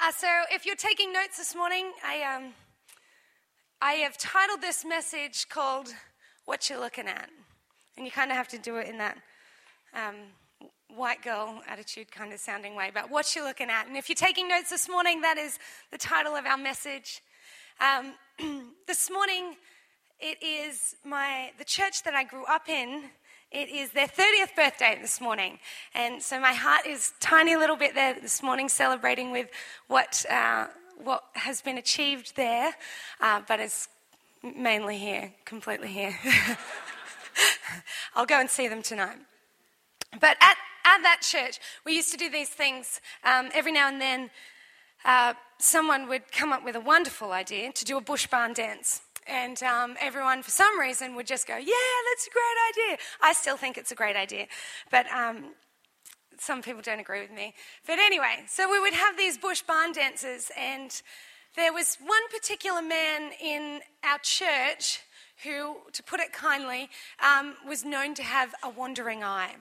Uh, so, if you're taking notes this morning, I, um, I have titled this message called What You're Looking At. And you kind of have to do it in that um, white girl attitude kind of sounding way, but what you're looking at. And if you're taking notes this morning, that is the title of our message. Um, this morning, it is my, the church that I grew up in it is their 30th birthday this morning. And so my heart is tiny little bit there this morning celebrating with what, uh, what has been achieved there, uh, but it's mainly here, completely here. I'll go and see them tonight. But at, at that church, we used to do these things um, every now and then. Uh, someone would come up with a wonderful idea to do a bush barn dance. And um, everyone, for some reason, would just go, Yeah, that's a great idea. I still think it's a great idea. But um, some people don't agree with me. But anyway, so we would have these bush barn dances, and there was one particular man in our church who, to put it kindly, um, was known to have a wandering eye.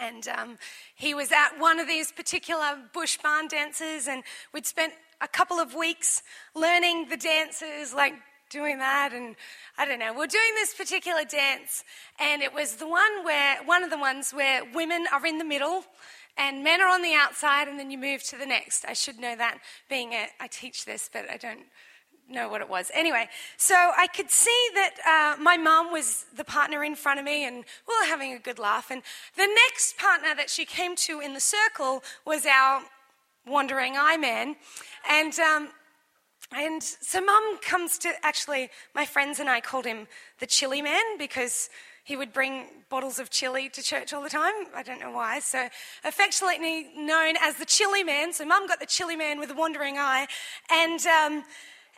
And um, he was at one of these particular bush barn dances, and we'd spent a couple of weeks learning the dances, like doing that and I don't know. We're doing this particular dance and it was the one where one of the ones where women are in the middle and men are on the outside and then you move to the next. I should know that being a I teach this but I don't know what it was. Anyway, so I could see that uh, my mom was the partner in front of me, and we were having a good laugh. And the next partner that she came to in the circle was our wandering eye man. And um, and so mum comes to actually, my friends and I called him the chili man because he would bring bottles of chili to church all the time. I don't know why. So, affectionately known as the chili man. So, mum got the chili man with a wandering eye. And, um,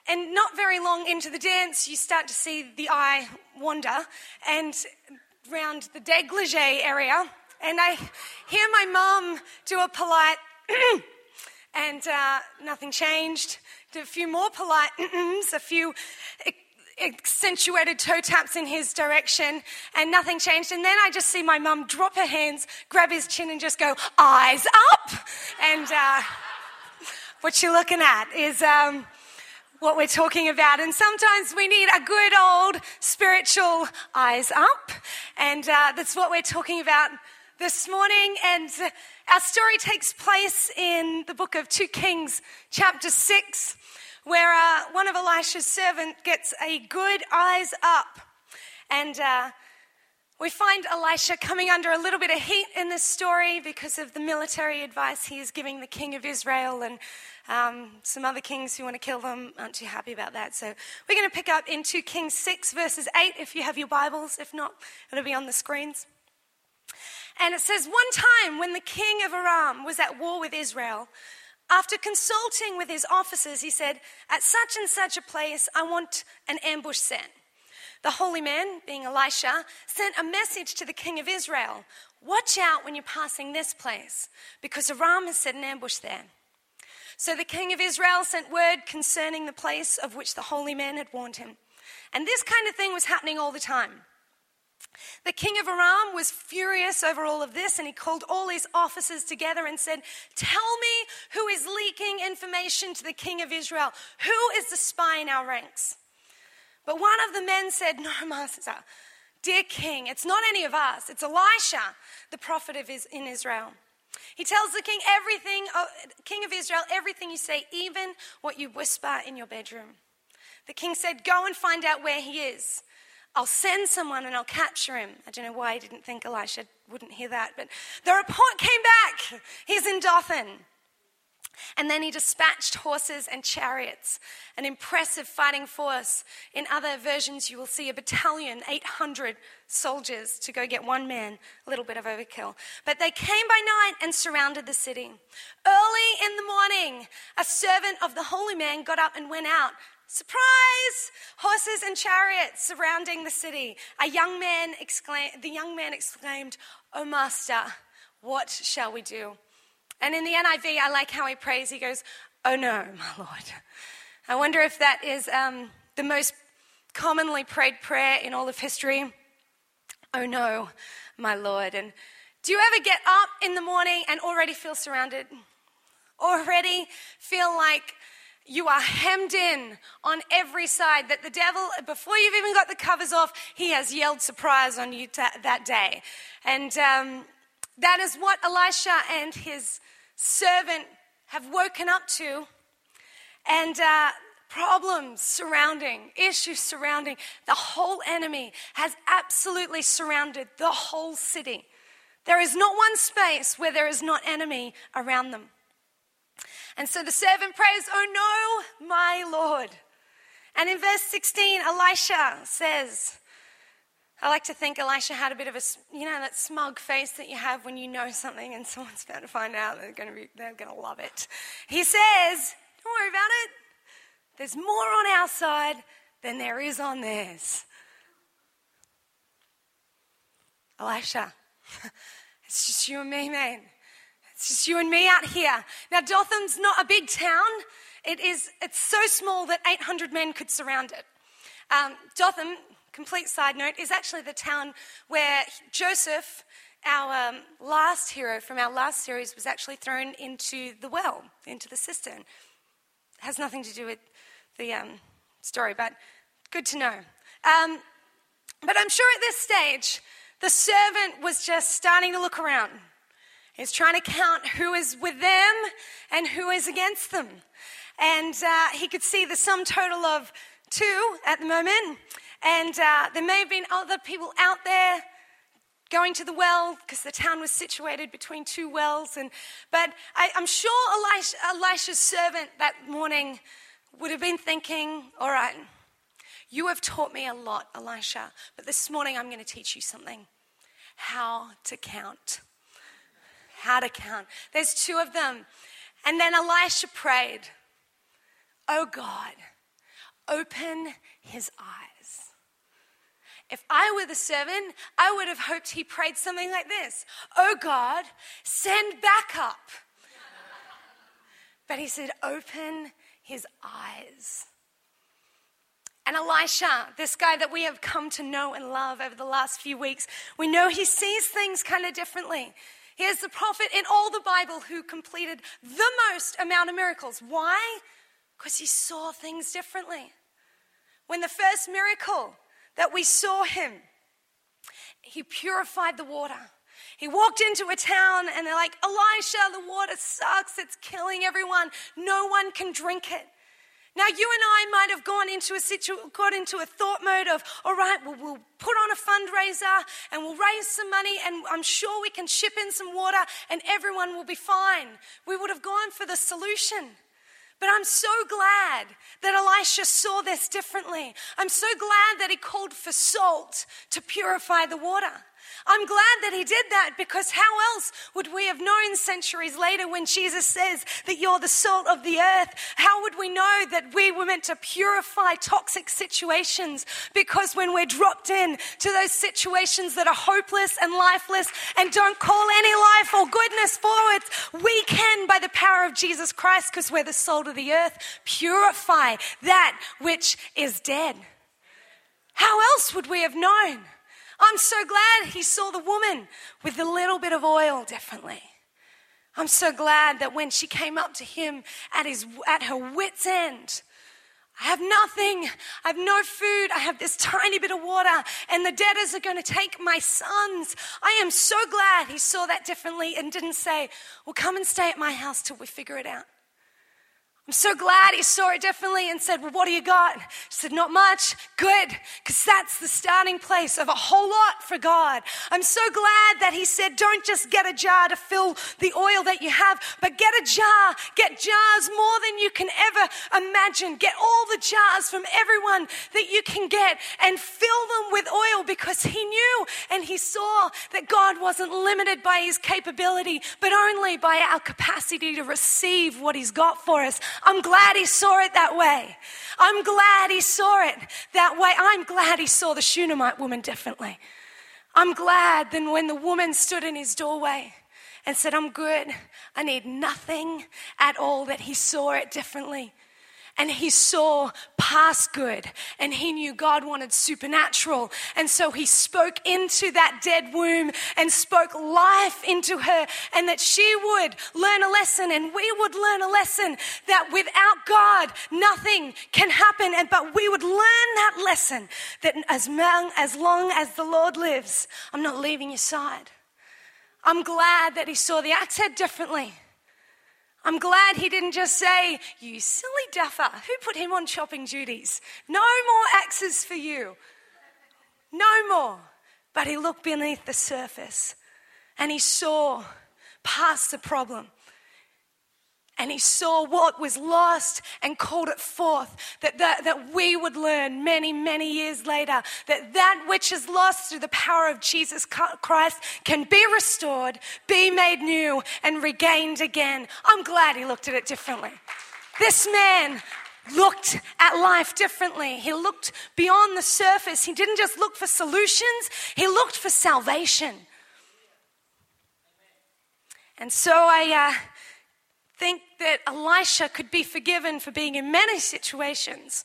and not very long into the dance, you start to see the eye wander and round the degligee area. And I hear my mum do a polite, and uh, nothing changed a few more polite a few accentuated toe taps in his direction, and nothing changed. And then I just see my mum drop her hands, grab his chin, and just go, eyes up. And uh, what you're looking at is. Um, what we're talking about. And sometimes we need a good old spiritual eyes up. And uh, that's what we're talking about this morning. And our story takes place in the book of 2 Kings, chapter 6 where uh, one of Elisha's servants gets a good eyes up. And uh, we find Elisha coming under a little bit of heat in this story because of the military advice he is giving the king of Israel and um, some other kings who want to kill them aren't too happy about that. So we're going to pick up in 2 Kings 6, verses 8, if you have your Bibles. If not, it'll be on the screens. And it says, One time when the king of Aram was at war with Israel, after consulting with his officers, he said, At such and such a place, I want an ambush sent. The holy man, being Elisha, sent a message to the king of Israel Watch out when you're passing this place, because Aram has set an ambush there. So the king of Israel sent word concerning the place of which the holy man had warned him. And this kind of thing was happening all the time. The king of Aram was furious over all of this and he called all his officers together and said, Tell me who is leaking information to the king of Israel. Who is the spy in our ranks? But one of the men said, No, master, dear king, it's not any of us. It's Elisha, the prophet of is in Israel. He tells the king everything, uh, king of Israel, everything you say, even what you whisper in your bedroom. The king said, Go and find out where he is. I'll send someone and I'll capture him. I don't know why he didn't think Elisha wouldn't hear that, but the report came back. He's in Dothan. And then he dispatched horses and chariots, an impressive fighting force. In other versions, you will see a battalion, 800 soldiers, to go get one man, a little bit of overkill. But they came by night and surrounded the city. Early in the morning, a servant of the holy man got up and went out Surprise! Horses and chariots surrounding the city. A young man exclaimed, the young man exclaimed, Oh, Master, what shall we do? And in the NIV, I like how he prays. He goes, Oh no, my Lord. I wonder if that is um, the most commonly prayed prayer in all of history. Oh no, my Lord. And do you ever get up in the morning and already feel surrounded? already feel like you are hemmed in on every side, that the devil, before you've even got the covers off, he has yelled surprise on you that day. And um, that is what Elisha and his servant have woken up to. And uh, problems surrounding, issues surrounding, the whole enemy has absolutely surrounded the whole city. There is not one space where there is not enemy around them. And so the servant prays, Oh no, my Lord. And in verse 16, Elisha says, I like to think Elisha had a bit of a, you know, that smug face that you have when you know something and someone's about to find out they're going to be, they're going to love it. He says, don't worry about it. There's more on our side than there is on theirs. Elisha, it's just you and me, man. It's just you and me out here. Now, Dothan's not a big town. It is, it's so small that 800 men could surround it. Um, Dotham, complete side note, is actually the town where Joseph, our um, last hero from our last series, was actually thrown into the well, into the cistern. It has nothing to do with the um, story, but good to know. Um, but I'm sure at this stage, the servant was just starting to look around. He's trying to count who is with them and who is against them. And uh, he could see the sum total of two at the moment. And uh, there may have been other people out there going to the well because the town was situated between two wells. And, but I, am sure Elisha, Elisha's servant that morning would have been thinking, all right, you have taught me a lot, Elisha, but this morning I'm going to teach you something how to count. How to count. There's two of them. And then Elisha prayed, Oh God, open his eyes. If I were the servant, I would have hoped he prayed something like this Oh God, send backup. But he said, Open his eyes. And Elisha, this guy that we have come to know and love over the last few weeks, we know he sees things kind of differently. He is the prophet in all the Bible who completed the most amount of miracles. Why? Because he saw things differently. When the first miracle that we saw him, he purified the water. He walked into a town and they're like, Elisha, the water sucks. It's killing everyone. No one can drink it. Now, you and I might have gone into a situ- got into a thought mode of, all right, well, we'll put on a fundraiser and we'll raise some money and I'm sure we can ship in some water and everyone will be fine. We would have gone for the solution. But I'm so glad that Elisha saw this differently. I'm so glad that he called for salt to purify the water. I'm glad that he did that because how else would we have known centuries later when Jesus says that you're the salt of the earth? How would we know that we were meant to purify toxic situations? Because when we're dropped in to those situations that are hopeless and lifeless and don't call any life or goodness forward, we can, by the power of Jesus Christ, because we're the salt of the earth, purify that which is dead. How else would we have known? I'm so glad he saw the woman with a little bit of oil differently. I'm so glad that when she came up to him at, his, at her wits' end, I have nothing. I have no food. I have this tiny bit of water, and the debtors are going to take my sons. I am so glad he saw that differently and didn't say, Well, come and stay at my house till we figure it out. I'm so glad he saw it differently and said, Well, what do you got? She said, Not much. Good, because that's the starting place of a whole lot for God. I'm so glad that he said, Don't just get a jar to fill the oil that you have, but get a jar. Get jars more than you can ever imagine. Get all the jars from everyone that you can get and fill them with oil because he knew and he saw that God wasn't limited by his capability, but only by our capacity to receive what he's got for us. I'm glad he saw it that way. I'm glad he saw it that way. I'm glad he saw the Shunammite woman differently. I'm glad that when the woman stood in his doorway and said, I'm good, I need nothing at all, that he saw it differently. And he saw past good and he knew God wanted supernatural. And so he spoke into that dead womb and spoke life into her and that she would learn a lesson and we would learn a lesson that without God, nothing can happen. And, but we would learn that lesson that as long, as long as the Lord lives, I'm not leaving your side. I'm glad that he saw the axe head differently. I'm glad he didn't just say, You silly duffer, who put him on chopping duties? No more axes for you. No more. But he looked beneath the surface and he saw past the problem and he saw what was lost and called it forth that, that, that we would learn many many years later that that which is lost through the power of jesus christ can be restored be made new and regained again i'm glad he looked at it differently this man looked at life differently. He looked beyond the surface. He didn't just look for solutions, he looked for salvation. And so I, uh, think that Elisha could be forgiven for being in many situations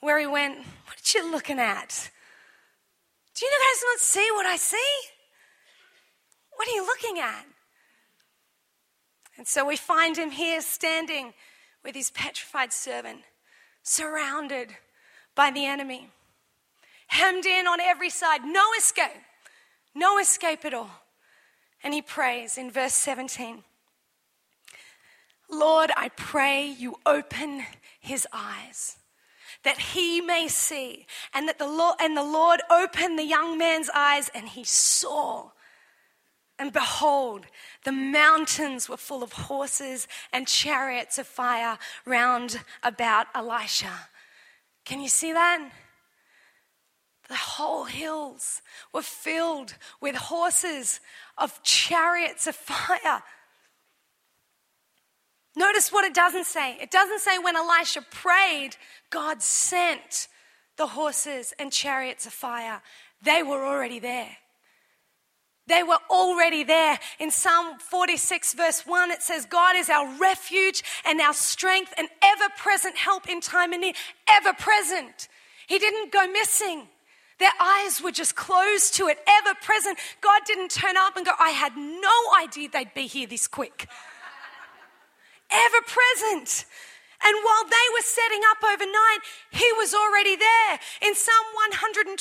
where he went, What are you looking at? Do you guys not see what I see? What are you looking at? And so we find him here standing with his petrified servant, surrounded by the enemy, hemmed in on every side, no escape, no escape at all. And he prays in verse 17 Lord, I pray you open his eyes that he may see and that the Lord and the Lord opened the young man's eyes and he saw. And behold the mountains were full of horses and chariots of fire round about Elisha. Can you see that? The whole hills were filled with horses of chariots of fire Notice what it doesn't say. It doesn't say when Elisha prayed, God sent the horses and chariots of fire. They were already there. They were already there. In Psalm 46, verse 1, it says, God is our refuge and our strength and ever present help in time of need. Ever present. He didn't go missing. Their eyes were just closed to it, ever present. God didn't turn up and go, I had no idea they'd be here this quick ever present. And while they were setting up overnight, he was already there. In Psalm 121,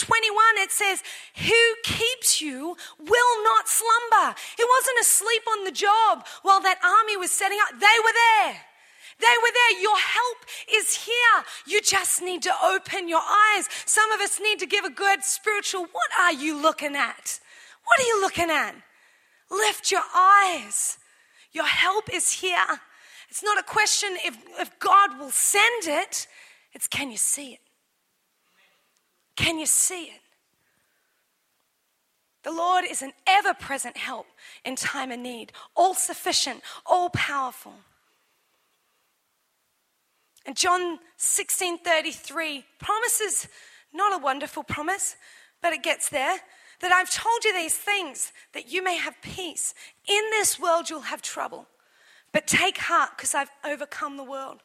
it says, Who keeps you will not slumber. He wasn't asleep on the job while that army was setting up. They were there. They were there. Your help is here. You just need to open your eyes. Some of us need to give a good spiritual, what are you looking at? What are you looking at? Lift your eyes. Your help is here. It's not a question if, if God will send it, it's can you see it? Can you see it? The Lord is an ever present help in time of need, all sufficient, all powerful. And John 16 33 promises not a wonderful promise, but it gets there that I've told you these things that you may have peace. In this world, you'll have trouble. But take heart because I've overcome the world.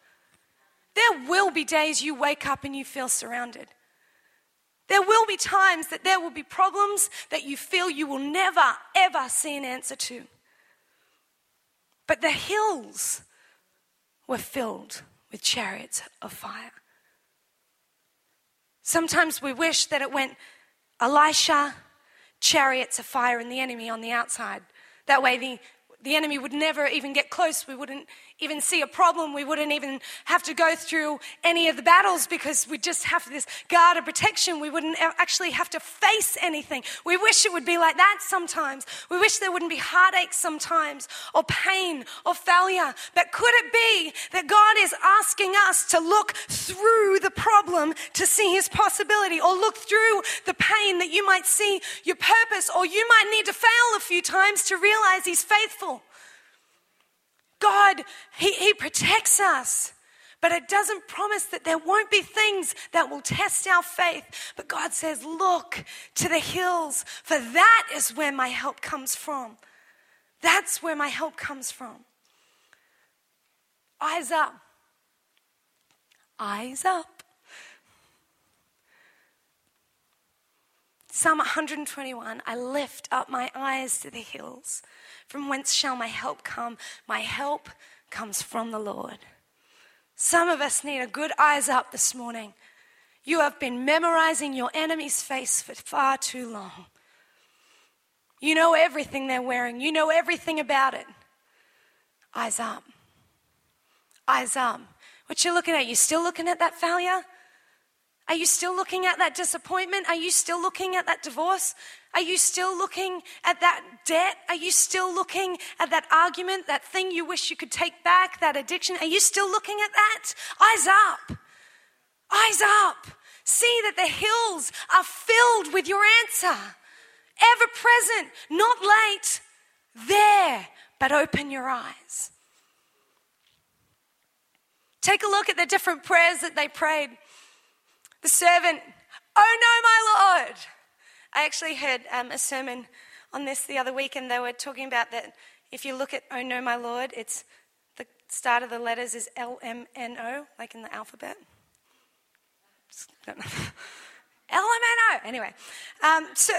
There will be days you wake up and you feel surrounded. There will be times that there will be problems that you feel you will never, ever see an answer to. But the hills were filled with chariots of fire. Sometimes we wish that it went Elisha, chariots of fire, and the enemy on the outside. That way, the the enemy would never even get close. We wouldn't even see a problem. We wouldn't even have to go through any of the battles because we just have this guard of protection. We wouldn't actually have to face anything. We wish it would be like that sometimes. We wish there wouldn't be heartache sometimes or pain or failure. But could it be that God is asking us to look through the problem to see his possibility or look through the pain that you might see your purpose or you might need to fail a few times to realize he's faithful? God, he, he protects us. But it doesn't promise that there won't be things that will test our faith. But God says, Look to the hills, for that is where my help comes from. That's where my help comes from. Eyes up. eyes up. Psalm 121 I lift up my eyes to the hills. From whence shall my help come? My help comes from the Lord. Some of us need a good eyes up this morning. You have been memorizing your enemy's face for far too long. You know everything they're wearing, you know everything about it. Eyes up. Eyes up. What you looking at? You still looking at that failure? Are you still looking at that disappointment? Are you still looking at that divorce? Are you still looking at that debt? Are you still looking at that argument, that thing you wish you could take back, that addiction? Are you still looking at that? Eyes up. Eyes up. See that the hills are filled with your answer. Ever present, not late, there, but open your eyes. Take a look at the different prayers that they prayed. The servant, Oh no, my Lord. I actually heard um, a sermon on this the other week, and they were talking about that if you look at Oh no, my Lord, it's the start of the letters is L M N O, like in the alphabet. L M N O. Anyway, um, so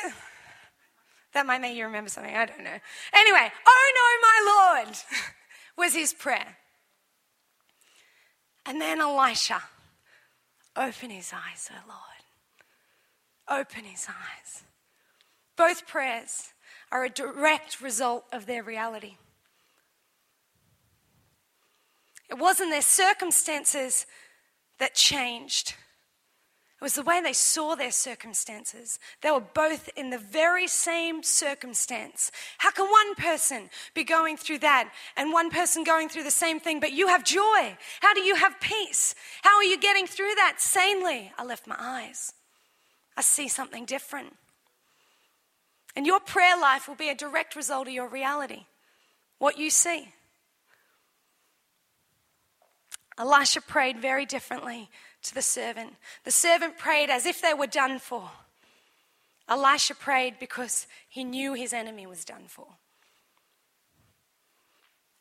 that might make you remember something. I don't know. Anyway, Oh no, my Lord was his prayer. And then Elisha, open his eyes, O Lord. Open his eyes. Both prayers are a direct result of their reality. It wasn't their circumstances that changed, it was the way they saw their circumstances. They were both in the very same circumstance. How can one person be going through that and one person going through the same thing, but you have joy? How do you have peace? How are you getting through that sanely? I left my eyes. I see something different. And your prayer life will be a direct result of your reality, what you see. Elisha prayed very differently to the servant. The servant prayed as if they were done for. Elisha prayed because he knew his enemy was done for.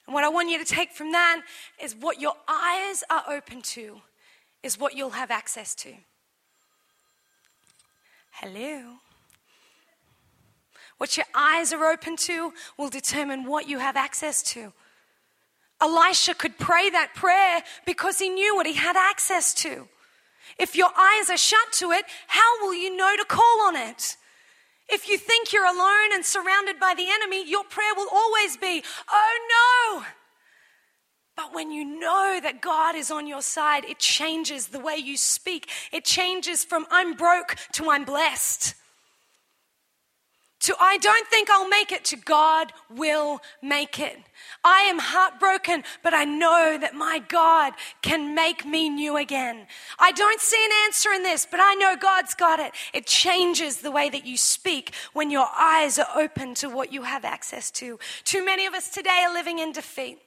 And what I want you to take from that is what your eyes are open to, is what you'll have access to. Hello. What your eyes are open to will determine what you have access to. Elisha could pray that prayer because he knew what he had access to. If your eyes are shut to it, how will you know to call on it? If you think you're alone and surrounded by the enemy, your prayer will always be, Oh no! But when you know that God is on your side, it changes the way you speak. It changes from I'm broke to I'm blessed to I don't think I'll make it to God will make it. I am heartbroken, but I know that my God can make me new again. I don't see an answer in this, but I know God's got it. It changes the way that you speak when your eyes are open to what you have access to. Too many of us today are living in defeat.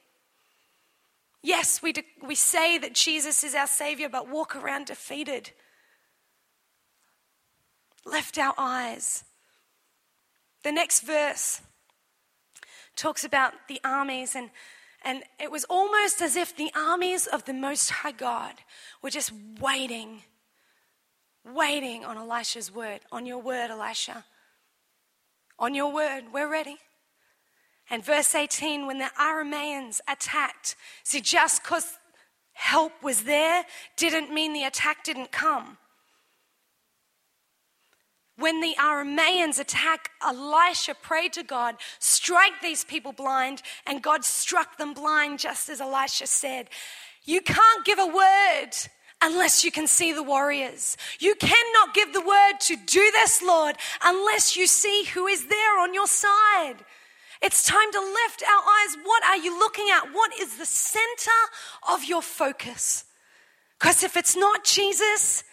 Yes, we, we say that Jesus is our Savior, but walk around defeated. Lift our eyes the next verse talks about the armies, and, and it was almost as if the armies of the Most High God were just waiting, waiting on Elisha's word, on your word, Elisha. On your word, we're ready. And verse 18, when the Arameans attacked, see, just because help was there didn't mean the attack didn't come. When the Arameans attack, Elisha prayed to God, strike these people blind, and God struck them blind, just as Elisha said. You can't give a word unless you can see the warriors. You cannot give the word to do this, Lord, unless you see who is there on your side. It's time to lift our eyes. What are you looking at? What is the center of your focus? Because if it's not Jesus,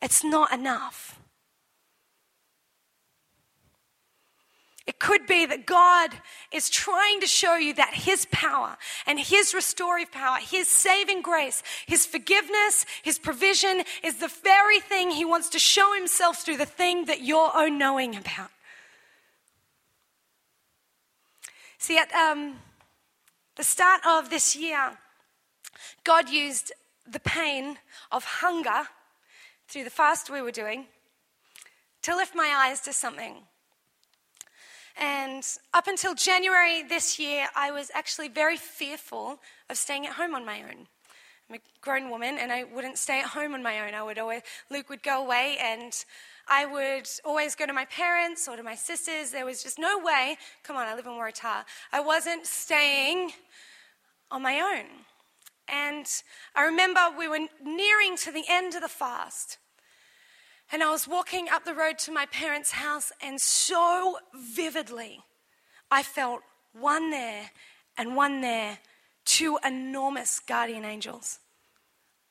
it's not enough. It could be that God is trying to show you that His power and His restorative power, His saving grace, His forgiveness, His provision is the very thing He wants to show Himself through the thing that you're oh knowing about. See, at um, the start of this year, God used the pain of hunger through the fast we were doing to lift my eyes to something. And up until January this year, I was actually very fearful of staying at home on my own. I'm a grown woman and I wouldn't stay at home on my own. I would always, Luke would go away and I would always go to my parents or to my sisters. There was just no way, come on, I live in Waratah. I wasn't staying on my own. And I remember we were nearing to the end of the fast. And I was walking up the road to my parents' house, and so vividly, I felt one there and one there, two enormous guardian angels.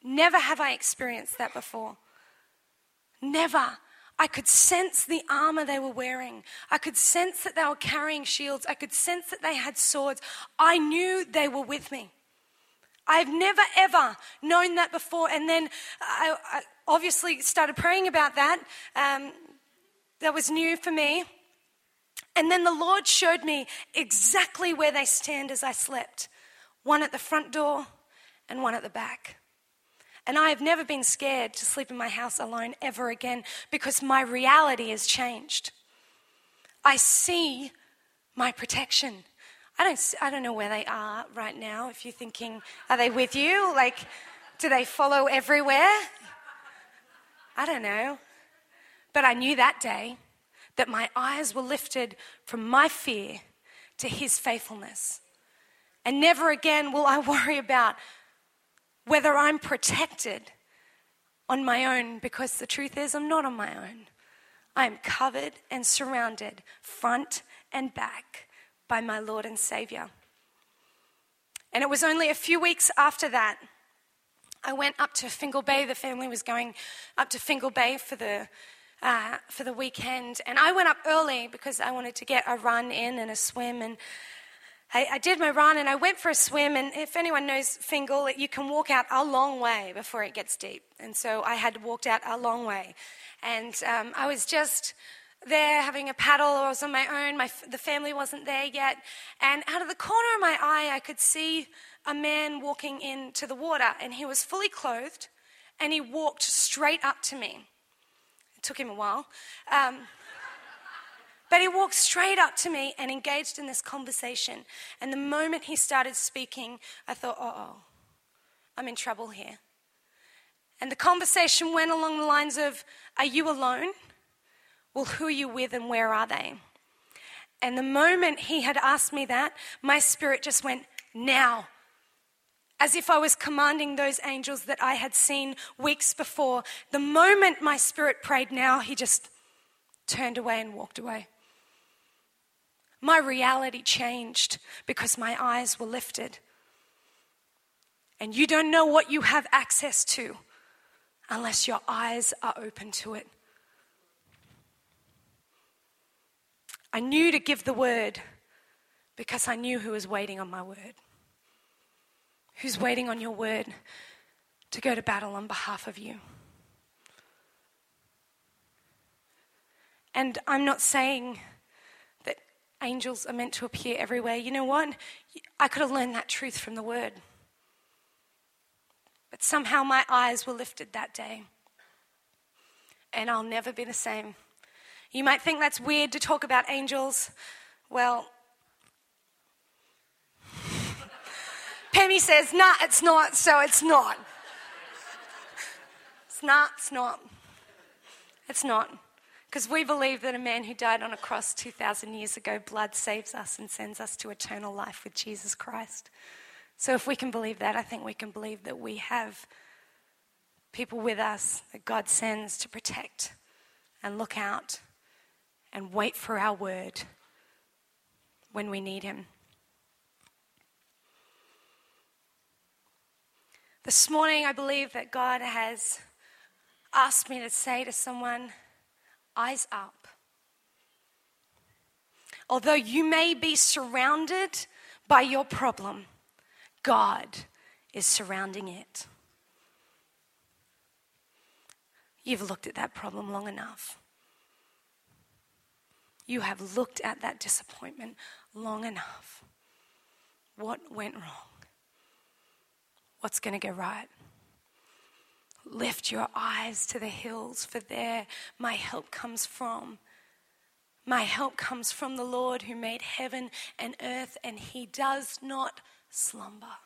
Never have I experienced that before. Never. I could sense the armor they were wearing. I could sense that they were carrying shields. I could sense that they had swords. I knew they were with me. I've never ever known that before. And then I, I obviously started praying about that. Um, that was new for me. And then the Lord showed me exactly where they stand as I slept one at the front door and one at the back. And I have never been scared to sleep in my house alone ever again because my reality has changed. I see my protection. I don't, I don't know where they are right now. If you're thinking, are they with you? Like, do they follow everywhere? I don't know. But I knew that day that my eyes were lifted from my fear to his faithfulness. And never again will I worry about whether I'm protected on my own, because the truth is, I'm not on my own. I am covered and surrounded, front and back, by my Lord and Savior. And it was only a few weeks after that, I went up to Fingal Bay. The family was going up to Fingal Bay for the, uh, for the weekend. And I went up early because I wanted to get a run in and a swim. And I, I, did my run and I went for a swim. And if anyone knows Fingal, you can walk out a long way before it gets deep. And so I had walked out a long way. And um, I was just there having a paddle, I was on my own. My, the family wasn't there yet. And out of the corner of my eye, I could see a man walking into the water, and he was fully clothed, and he walked straight up to me. It took him a while. Um, but he walked straight up to me and engaged in this conversation. And the moment he started speaking, I thought, oh, I'm in trouble here. And the conversation went along the lines of, Are you alone? Well, who are you with and where are they? And the moment he had asked me that, my spirit just went, now. As if I was commanding those angels that I had seen weeks before. The moment my spirit prayed now, he just turned away and walked away. My reality changed because my eyes were lifted. And you don't know what you have access to unless your eyes are open to it. I knew to give the word because I knew who was waiting on my word. Who's waiting on your word to go to battle on behalf of you? And I'm not saying angels are meant to appear everywhere. You know what? I could have learned that truth from the word. But somehow my eyes were lifted that day. And I'll never be the same. You might think that's weird to talk about angels. Well, Pemmy says, nah, it's not, so it's not. It's not, it's not. It's not. Because we believe that a man who died on a cross 2,000 years ago, blood saves us and sends us to eternal life with Jesus Christ. So if we can believe that, I think we can believe that we have people with us that God sends to protect and look out and wait for our word when we need Him. This morning, I believe that God has asked me to say to someone, eyes up. Although you may be surrounded by your problem, God is surrounding it. You've looked at that problem long enough. You have looked at that disappointment long enough. What went wrong? What's going to go right? Lift your eyes to the hills, for there my help comes from. My help comes from the Lord who made heaven and earth, and he does not slumber.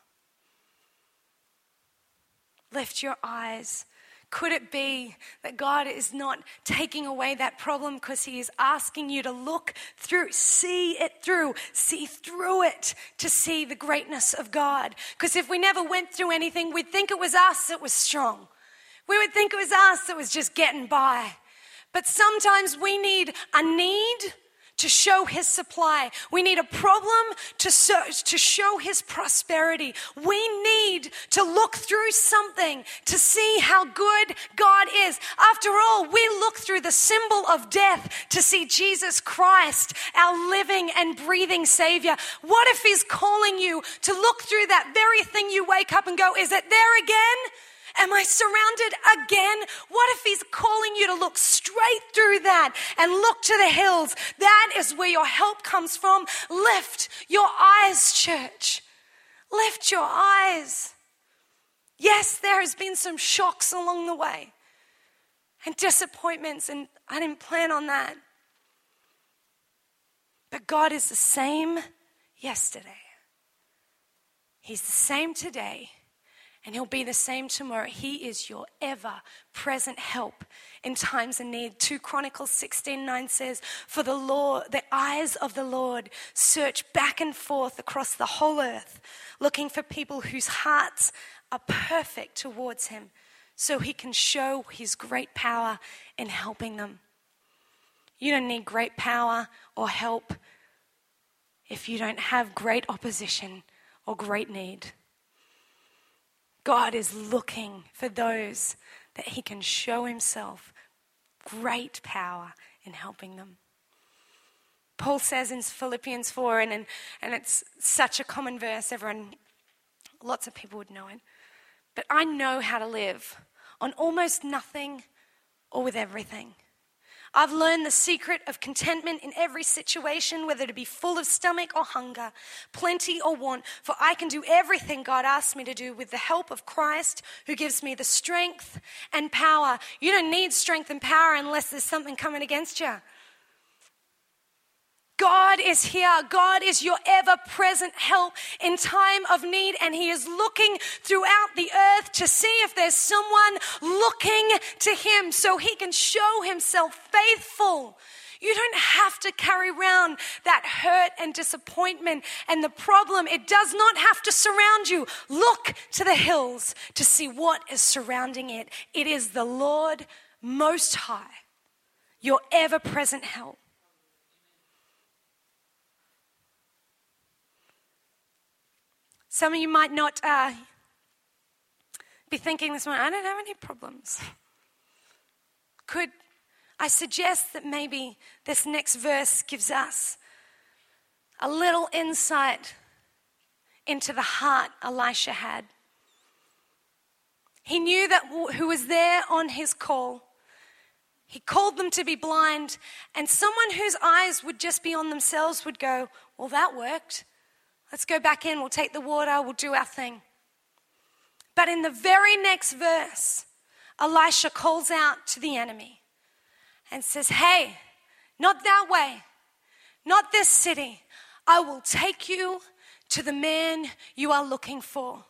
Lift your eyes. Could it be that God is not taking away that problem because He is asking you to look through, see it through, see through it to see the greatness of God? Because if we never went through anything, we'd think it was us that was strong. We would think it was us that was just getting by. But sometimes we need a need to show his supply. We need a problem to, so, to show his prosperity. We need to look through something to see how good God is. After all, we look through the symbol of death to see Jesus Christ, our living and breathing Savior. What if he's calling you to look through that very thing you wake up and go, is it there again? Am I surrounded again? What if He's calling you to look straight through that and look to the hills? That is where your help comes from. Lift your eyes, church. Lift your eyes. Yes, there has been some shocks along the way and disappointments, and I didn't plan on that. But God is the same yesterday, He's the same today and he'll be the same tomorrow. He is your ever present help in times of need. 2 Chronicles 16 9 says, For the Lord, the eyes of the Lord search back and forth across the whole earth, looking for people whose hearts are perfect towards him, so he can show his great power in helping them. You don't need great power or help if you don't have great opposition or great need. God is looking for those that He can show Himself great power in helping them. Paul says in Philippians 4, and, and it's such a common verse, everyone, lots of people would know it. But I know how to live on almost nothing or with everything. I've learned the secret of contentment in every situation, whether to be full of stomach or hunger, plenty or want, for I can do everything God asks me to do with the help of Christ who gives me the strength and power. You don't need strength and power unless there's something coming against you. God is here. God is your ever present help in time of need, and He is looking throughout the earth to see if there's someone looking to Him so He can show Himself faithful. You don't have to carry around that hurt and disappointment and the problem. It does not have to surround you. Look to the hills to see what is surrounding it. It is the Lord Most High, your ever present help. Some of you might not uh, be thinking this morning, I don't have any problems. Could I suggest that maybe this next verse gives us a little insight into the heart Elisha had? He knew that who was there on his call. He called them to be blind, and someone whose eyes would just be on themselves would go, Well, that worked. Let's go back in, we'll take the water, we'll do our thing. But in the very next verse, Elisha calls out to the enemy and says, Hey, not that way, not this city. I will take you to the man you are looking for.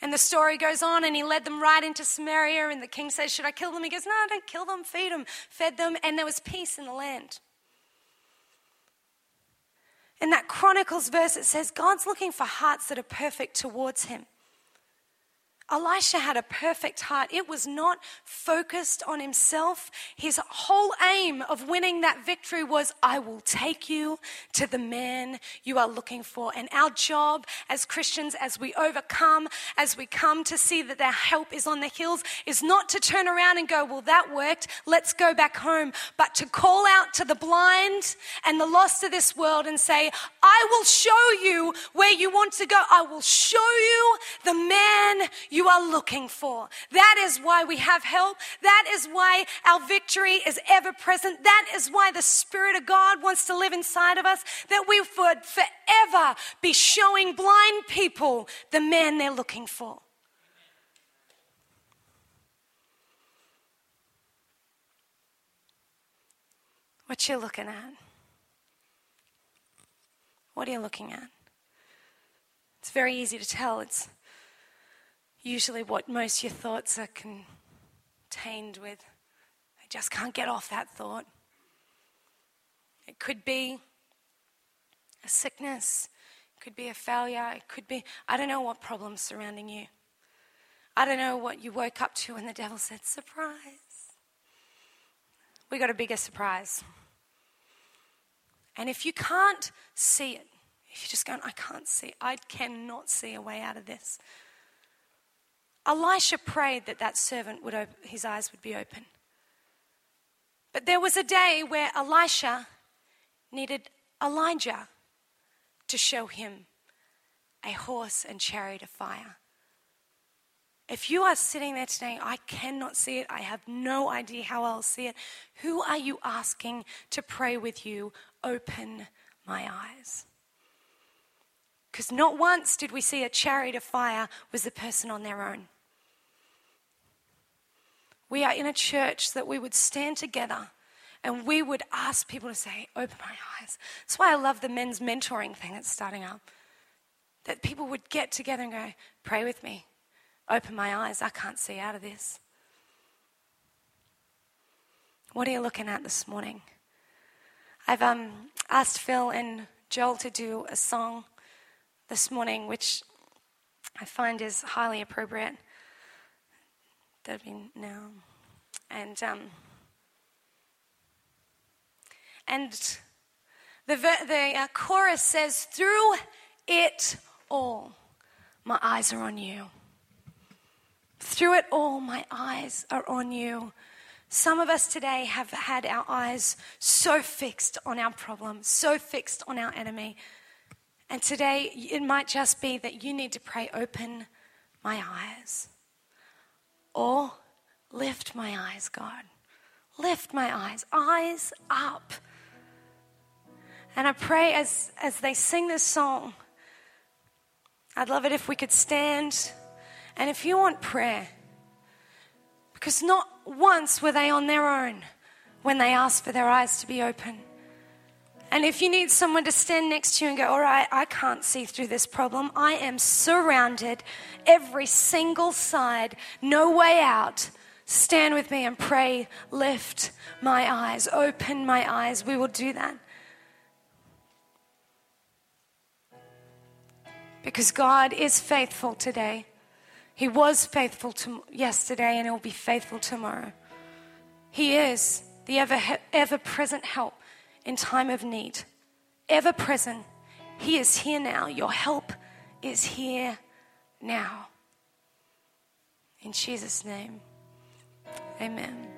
And the story goes on, and he led them right into Samaria. And the king says, Should I kill them? He goes, No, don't kill them, feed them, fed them, and there was peace in the land. In that Chronicles verse, it says God's looking for hearts that are perfect towards Him. Elisha had a perfect heart. It was not focused on himself. His whole aim of winning that victory was, I will take you to the man you are looking for. And our job as Christians, as we overcome, as we come to see that our help is on the hills, is not to turn around and go, Well, that worked. Let's go back home. But to call out to the blind and the lost of this world and say, I will show you where you want to go. I will show you the man you you are looking for. That is why we have help. That is why our victory is ever present. That is why the Spirit of God wants to live inside of us, that we would forever be showing blind people the man they're looking for. What you looking at? What are you looking at? It's very easy to tell. It's usually what most your thoughts are contained with. I just can't get off that thought. It could be a sickness, it could be a failure, it could be, I don't know what problem's surrounding you. I don't know what you woke up to when the devil said, surprise. We got a bigger surprise. And if you can't see it, if you're just going, I can't see, I cannot see a way out of this. Elisha prayed that that servant would open, his eyes would be open. But there was a day where Elisha needed Elijah to show him a horse and chariot of fire. If you are sitting there today, I cannot see it, I have no idea how I'll see it. Who are you asking to pray with you? Open my eyes. Because not once did we see a chariot of fire was the person on their own. We are in a church that we would stand together and we would ask people to say, Open my eyes. That's why I love the men's mentoring thing that's starting up. That people would get together and go, Pray with me. Open my eyes. I can't see out of this. What are you looking at this morning? I've um, asked Phil and Joel to do a song this morning, which I find is highly appropriate. That'd be now. And um, and the, the uh, chorus says, Through it all, my eyes are on you. Through it all, my eyes are on you. Some of us today have had our eyes so fixed on our problem, so fixed on our enemy. And today, it might just be that you need to pray, Open my eyes. Or lift my eyes, God. Lift my eyes, eyes up. And I pray as, as they sing this song, I'd love it if we could stand. And if you want prayer, because not once were they on their own when they asked for their eyes to be open. And if you need someone to stand next to you and go, All right, I can't see through this problem, I am surrounded every single side, no way out. Stand with me and pray, lift my eyes, open my eyes. We will do that. Because God is faithful today. He was faithful to yesterday and He'll be faithful tomorrow. He is the ever, ever present help in time of need. Ever present. He is here now. Your help is here now. In Jesus' name, amen.